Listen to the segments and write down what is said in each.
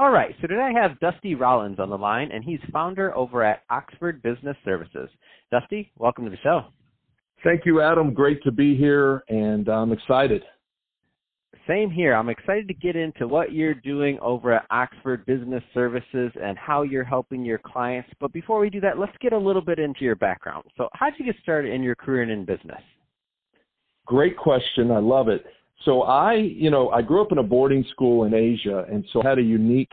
All right, so today I have Dusty Rollins on the line, and he's founder over at Oxford Business Services. Dusty, welcome to the show. Thank you, Adam. Great to be here, and I'm excited. Same here. I'm excited to get into what you're doing over at Oxford Business Services and how you're helping your clients. But before we do that, let's get a little bit into your background. So, how did you get started in your career and in business? Great question. I love it. So I, you know, I grew up in a boarding school in Asia, and so I had a unique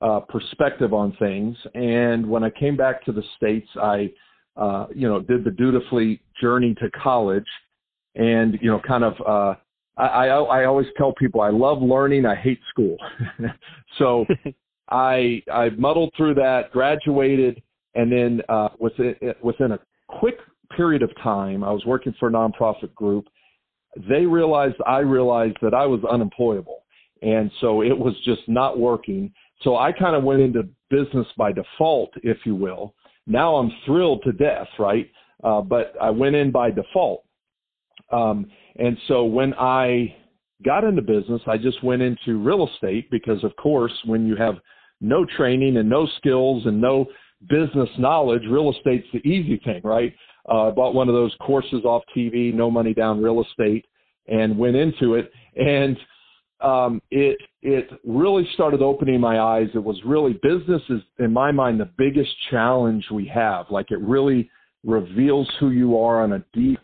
uh, perspective on things. And when I came back to the states, I, uh, you know, did the dutifully journey to college, and you know, kind of. Uh, I, I I always tell people I love learning. I hate school. so I I muddled through that, graduated, and then uh, within within a quick period of time, I was working for a nonprofit group they realized I realized that I was unemployable. And so it was just not working. So I kind of went into business by default, if you will. Now I'm thrilled to death, right? Uh, but I went in by default. Um, and so when I got into business, I just went into real estate because, of course, when you have no training and no skills and no business knowledge, real estate's the easy thing, right? Uh, I bought one of those courses off TV, no money down real estate, and went into it. And um, it it really started opening my eyes. It was really business is in my mind the biggest challenge we have. Like it really reveals who you are on a deep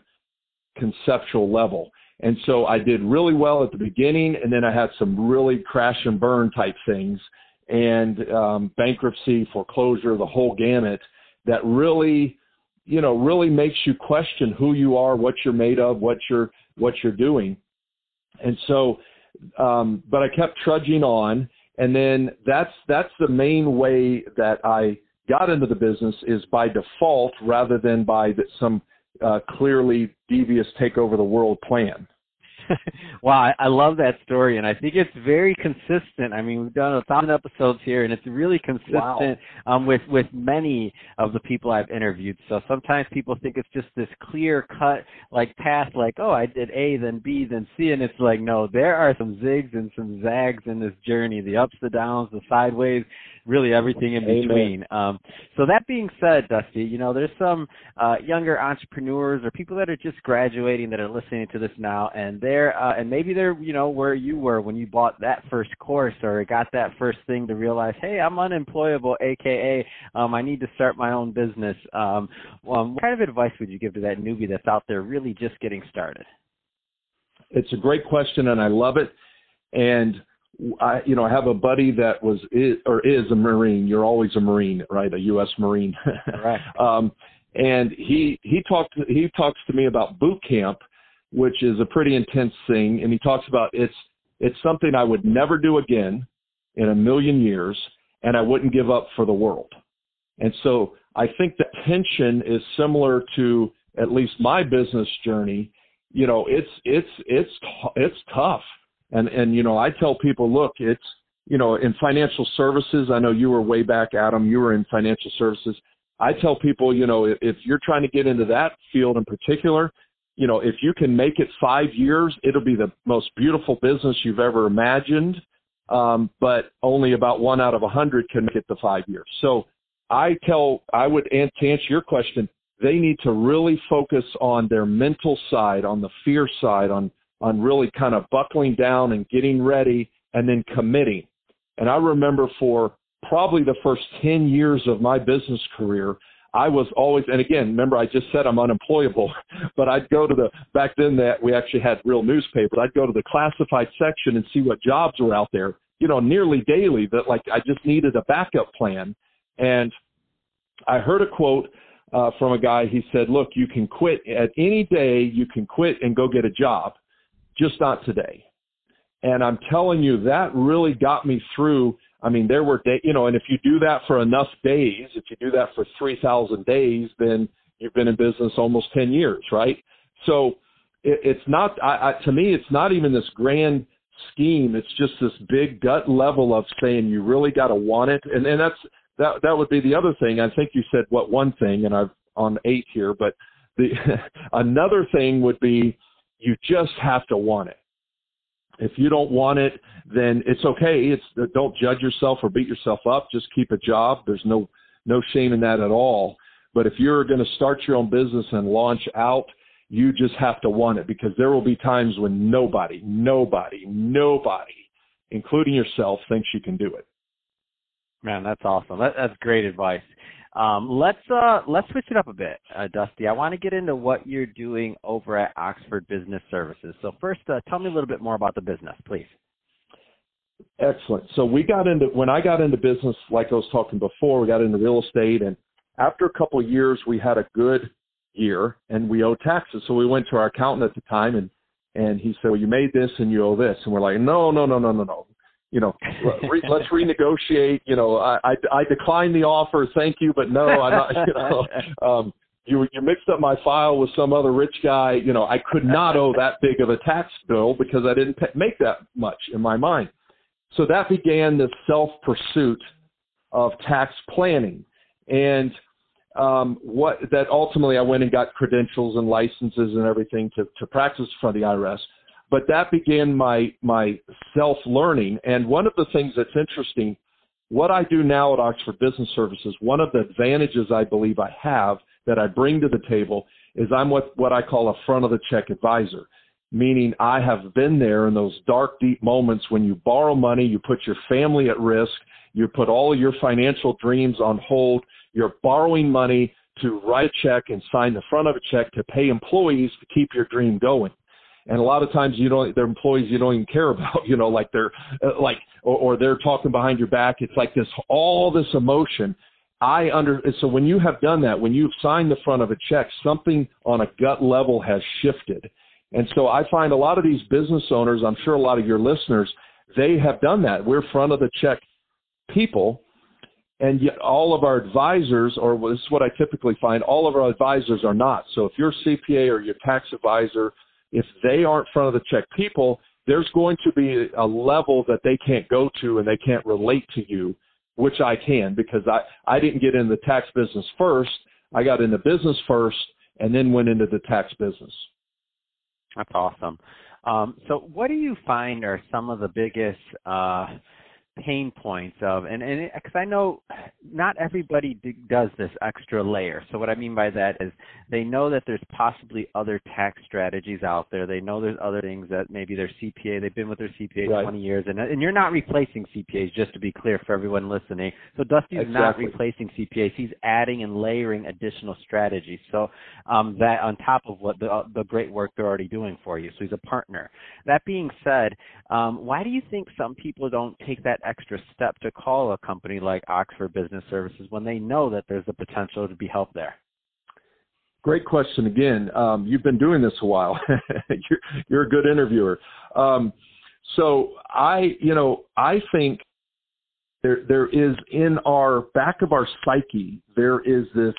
conceptual level. And so I did really well at the beginning, and then I had some really crash and burn type things, and um, bankruptcy, foreclosure, the whole gamut that really you know really makes you question who you are, what you're made of, what you're what you're doing. And so, um, but I kept trudging on, and then that's that's the main way that I got into the business is by default rather than by some uh, clearly devious take over the world plan. wow, I, I love that story, and I think it's very consistent. I mean, we've done a thousand episodes here, and it's really consistent wow. um, with with many of the people I've interviewed. So sometimes people think it's just this clear cut like path, like oh, I did A, then B, then C, and it's like no, there are some zigs and some zags in this journey, the ups, the downs, the sideways, really everything in between. Um, so that being said, Dusty, you know, there's some uh, younger entrepreneurs or people that are just graduating that are listening to this now, and they're uh, and maybe they're you know where you were when you bought that first course or got that first thing to realize, hey, I'm unemployable, aka um, I need to start my own business. Um, um, what kind of advice would you give to that newbie that's out there really just getting started? It's a great question, and I love it. And I, you know, I have a buddy that was is, or is a Marine. You're always a Marine, right? A U.S. Marine. right. um, and he he talked he talks to me about boot camp, which is a pretty intense thing, and he talks about it's it's something I would never do again in a million years, and I wouldn't give up for the world. And so I think the tension is similar to at least my business journey. You know, it's it's it's it's tough and and you know, I tell people, look, it's you know, in financial services, I know you were way back, Adam. You were in financial services. I tell people, you know, if you're trying to get into that field in particular, you know, if you can make it five years, it'll be the most beautiful business you've ever imagined. Um, but only about one out of a hundred can make it to five years. So I tell, I would to answer your question, they need to really focus on their mental side, on the fear side, on on really kind of buckling down and getting ready and then committing. And I remember for probably the first 10 years of my business career, I was always, and again, remember I just said I'm unemployable, but I'd go to the, back then that we actually had real newspapers, I'd go to the classified section and see what jobs were out there, you know, nearly daily that like I just needed a backup plan. And I heard a quote uh, from a guy, he said, look, you can quit at any day, you can quit and go get a job just not today. And I'm telling you, that really got me through. I mean, there were day, you know, and if you do that for enough days, if you do that for 3,000 days, then you've been in business almost 10 years, right? So it, it's not, I, I, to me, it's not even this grand scheme. It's just this big gut level of saying you really got to want it. And, and that's, that, that would be the other thing. I think you said what one thing, and I've on eight here, but the, another thing would be you just have to want it. If you don't want it, then it's okay. It's don't judge yourself or beat yourself up. Just keep a job. There's no no shame in that at all. But if you're going to start your own business and launch out, you just have to want it because there will be times when nobody, nobody, nobody, including yourself, thinks you can do it. Man, that's awesome. That, that's great advice. Um, let's uh, let's switch it up a bit, uh, Dusty. I want to get into what you're doing over at Oxford Business Services. So first, uh, tell me a little bit more about the business, please. Excellent. So we got into when I got into business, like I was talking before, we got into real estate, and after a couple of years, we had a good year, and we owed taxes. So we went to our accountant at the time, and and he said, "Well, you made this, and you owe this," and we're like, "No, no, no, no, no, no you know, re- let's renegotiate. You know, I, I I decline the offer, thank you, but no, I'm not. You know, um, you you mixed up my file with some other rich guy. You know, I could not owe that big of a tax bill because I didn't pay, make that much in my mind. So that began this self pursuit of tax planning, and um, what that ultimately I went and got credentials and licenses and everything to to practice for the IRS but that began my my self learning. And one of the things that's interesting, what I do now at Oxford Business Services, one of the advantages I believe I have that I bring to the table is I'm what what I call a front of the check advisor. Meaning I have been there in those dark, deep moments when you borrow money, you put your family at risk, you put all your financial dreams on hold, you're borrowing money to write a check and sign the front of a check to pay employees to keep your dream going and a lot of times you don't they're employees you don't even care about you know like they're uh, like or, or they're talking behind your back. It's like this all this emotion. I under so when you have done that when you've signed the front of a check something on a gut level has shifted. And so i find a lot of these business owners i'm sure a lot of your listeners they have done that. We're front of the check people and yet all of our advisors, or this is what I typically find, all of our advisors are not. So if you're CPA or your tax advisor if they aren't front of the check people, there's going to be a level that they can't go to and they can't relate to you, which I can because I, I didn't get in the tax business first. I got into business first and then went into the tax business. That's awesome. Um, so, what do you find are some of the biggest uh, pain points of and and because I know not everybody d- does this extra layer. So what I mean by that is they know that there's possibly other tax strategies out there. They know there's other things that maybe their CPA they've been with their CPA right. 20 years and and you're not replacing CPAs just to be clear for everyone listening. So Dusty's exactly. not replacing CPAs. He's adding and layering additional strategies. So um, that on top of what the uh, the great work they're already doing for you. So he's a partner. That being said, um, why do you think some people don't take that extra step to call a company like Oxford Business Services when they know that there's the potential to be help there? Great question again. Um, you've been doing this a while. you're, you're, a good interviewer. Um, so I, you know, I think there there is in our back of our psyche there is this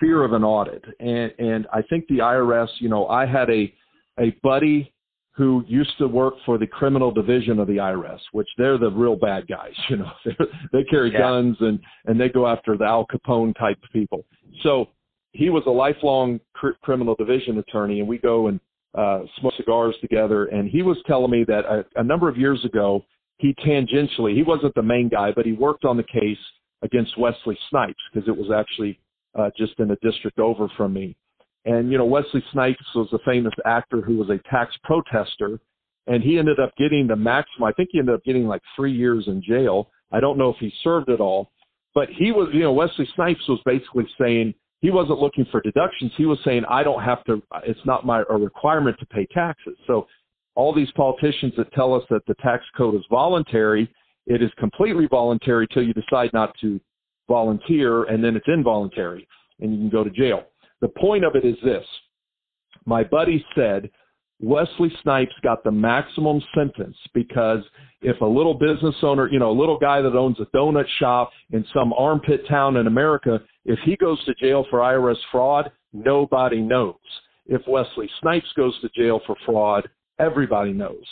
fear of an audit, and and I think the IRS. You know, I had a a buddy who used to work for the criminal division of the IRS, which they're the real bad guys. You know, they carry yeah. guns and and they go after the Al Capone type people. So he was a lifelong cr- criminal division attorney, and we go and uh, smoke cigars together. And he was telling me that a, a number of years ago, he tangentially, he wasn't the main guy, but he worked on the case against Wesley Snipes because it was actually uh, just in a district over from me. And, you know, Wesley Snipes was a famous actor who was a tax protester, and he ended up getting the maximum. I think he ended up getting like three years in jail. I don't know if he served it all, but he was, you know, Wesley Snipes was basically saying he wasn't looking for deductions. He was saying, I don't have to, it's not my a requirement to pay taxes. So all these politicians that tell us that the tax code is voluntary, it is completely voluntary till you decide not to volunteer, and then it's involuntary, and you can go to jail. The point of it is this my buddy said, Wesley Snipes got the maximum sentence because if a little business owner, you know, a little guy that owns a donut shop in some armpit town in America, if he goes to jail for IRS fraud, nobody knows. If Wesley Snipes goes to jail for fraud, everybody knows.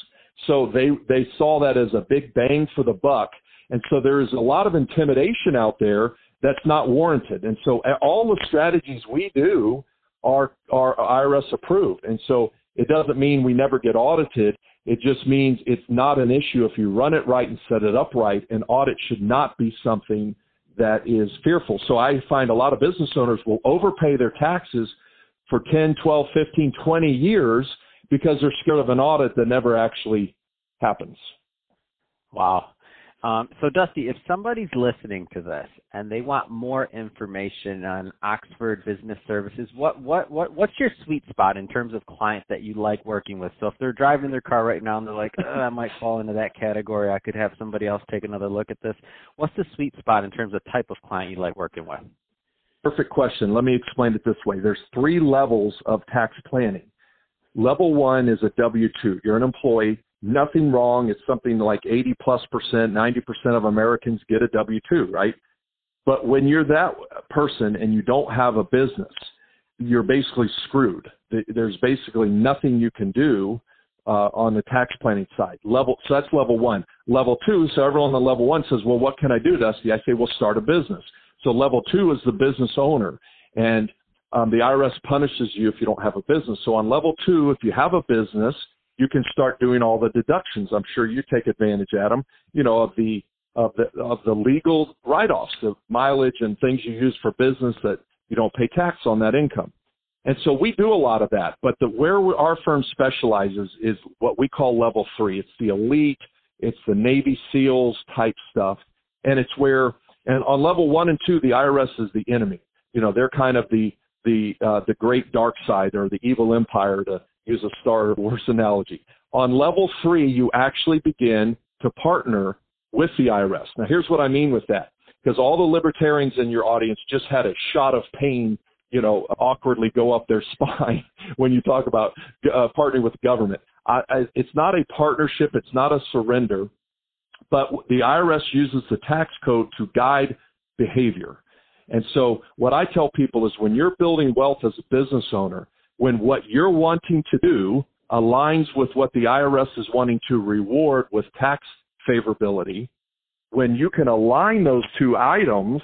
So they they saw that as a big bang for the buck, and so there is a lot of intimidation out there that's not warranted. And so all the strategies we do are are IRS approved, and so it doesn't mean we never get audited. It just means it's not an issue if you run it right and set it up right. An audit should not be something that is fearful. So I find a lot of business owners will overpay their taxes for 10, 12, 15, 20 years because they're scared of an audit that never actually happens. Wow. Um, so, Dusty, if somebody's listening to this and they want more information on Oxford Business Services, what what what what's your sweet spot in terms of clients that you like working with? So, if they're driving their car right now and they're like, oh, "I might fall into that category. I could have somebody else take another look at this." What's the sweet spot in terms of type of client you like working with? Perfect question. Let me explain it this way. There's three levels of tax planning. Level one is a W 2. You're an employee nothing wrong. It's something like 80 plus percent, 90 percent of Americans get a W 2, right? But when you're that person and you don't have a business, you're basically screwed. There's basically nothing you can do uh, on the tax planning side. Level so that's level one. Level two. So everyone on the level one says, "Well, what can I do, Dusty?" I say, "Well, start a business." So level two is the business owner, and um, the IRS punishes you if you don't have a business. So on level two, if you have a business you can start doing all the deductions. I'm sure you take advantage, Adam, you know, of the of the of the legal write-offs of mileage and things you use for business that you don't pay tax on that income. And so we do a lot of that. But the where our firm specializes is what we call level three. It's the elite, it's the Navy SEALs type stuff, and it's where and on level one and two, the IRS is the enemy. You know, they're kind of the the uh, the great dark side or the evil empire to use a Star Wars analogy. On level three, you actually begin to partner with the IRS. Now, here's what I mean with that, because all the libertarians in your audience just had a shot of pain, you know, awkwardly go up their spine when you talk about uh, partnering with the government. I, I, it's not a partnership. It's not a surrender, but the IRS uses the tax code to guide behavior. And so what I tell people is when you're building wealth as a business owner, when what you're wanting to do aligns with what the IRS is wanting to reward with tax favorability, when you can align those two items,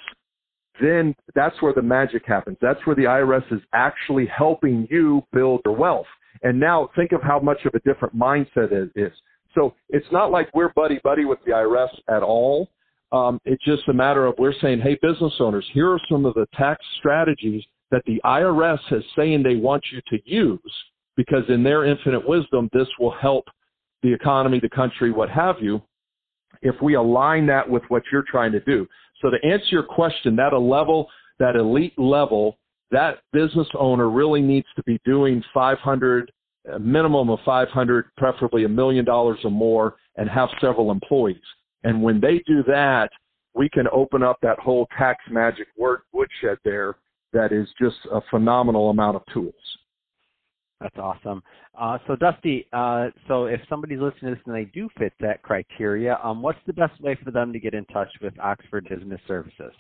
then that's where the magic happens. That's where the IRS is actually helping you build your wealth. And now think of how much of a different mindset it is. So it's not like we're buddy buddy with the IRS at all. Um, it's just a matter of we're saying, hey, business owners, here are some of the tax strategies that the IRS is saying they want you to use because in their infinite wisdom, this will help the economy, the country, what have you, if we align that with what you're trying to do. So to answer your question, that a level, that elite level, that business owner really needs to be doing 500, a minimum of 500, preferably a million dollars or more, and have several employees. And when they do that, we can open up that whole tax magic word woodshed there that is just a phenomenal amount of tools. That's awesome. Uh, so, Dusty, uh, so if somebody's listening to this and they do fit that criteria, um, what's the best way for them to get in touch with Oxford Business Services?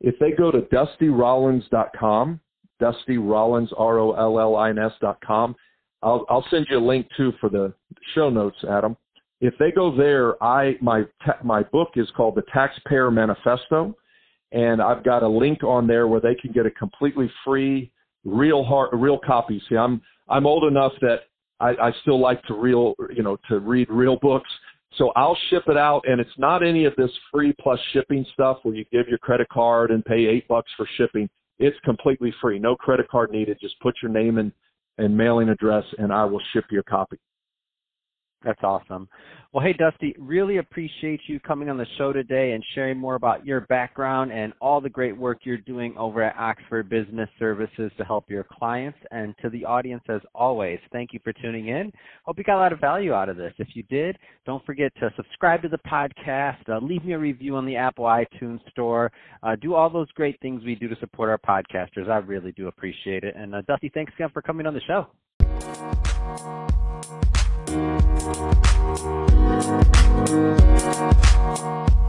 If they go to dustyrollins.com, Dusty Rollins, R-O-L-L-I-N-S.com, I'll, I'll send you a link too for the show notes, Adam. If they go there, I my my book is called The Taxpayer Manifesto and I've got a link on there where they can get a completely free, real hard, real copy. See, I'm I'm old enough that I, I still like to real, you know, to read real books. So I'll ship it out, and it's not any of this free plus shipping stuff where you give your credit card and pay eight bucks for shipping. It's completely free, no credit card needed. Just put your name and and mailing address, and I will ship your copy. That's awesome. Well, hey, Dusty, really appreciate you coming on the show today and sharing more about your background and all the great work you're doing over at Oxford Business Services to help your clients. And to the audience, as always, thank you for tuning in. Hope you got a lot of value out of this. If you did, don't forget to subscribe to the podcast, uh, leave me a review on the Apple iTunes Store, uh, do all those great things we do to support our podcasters. I really do appreciate it. And uh, Dusty, thanks again for coming on the show. Thank you.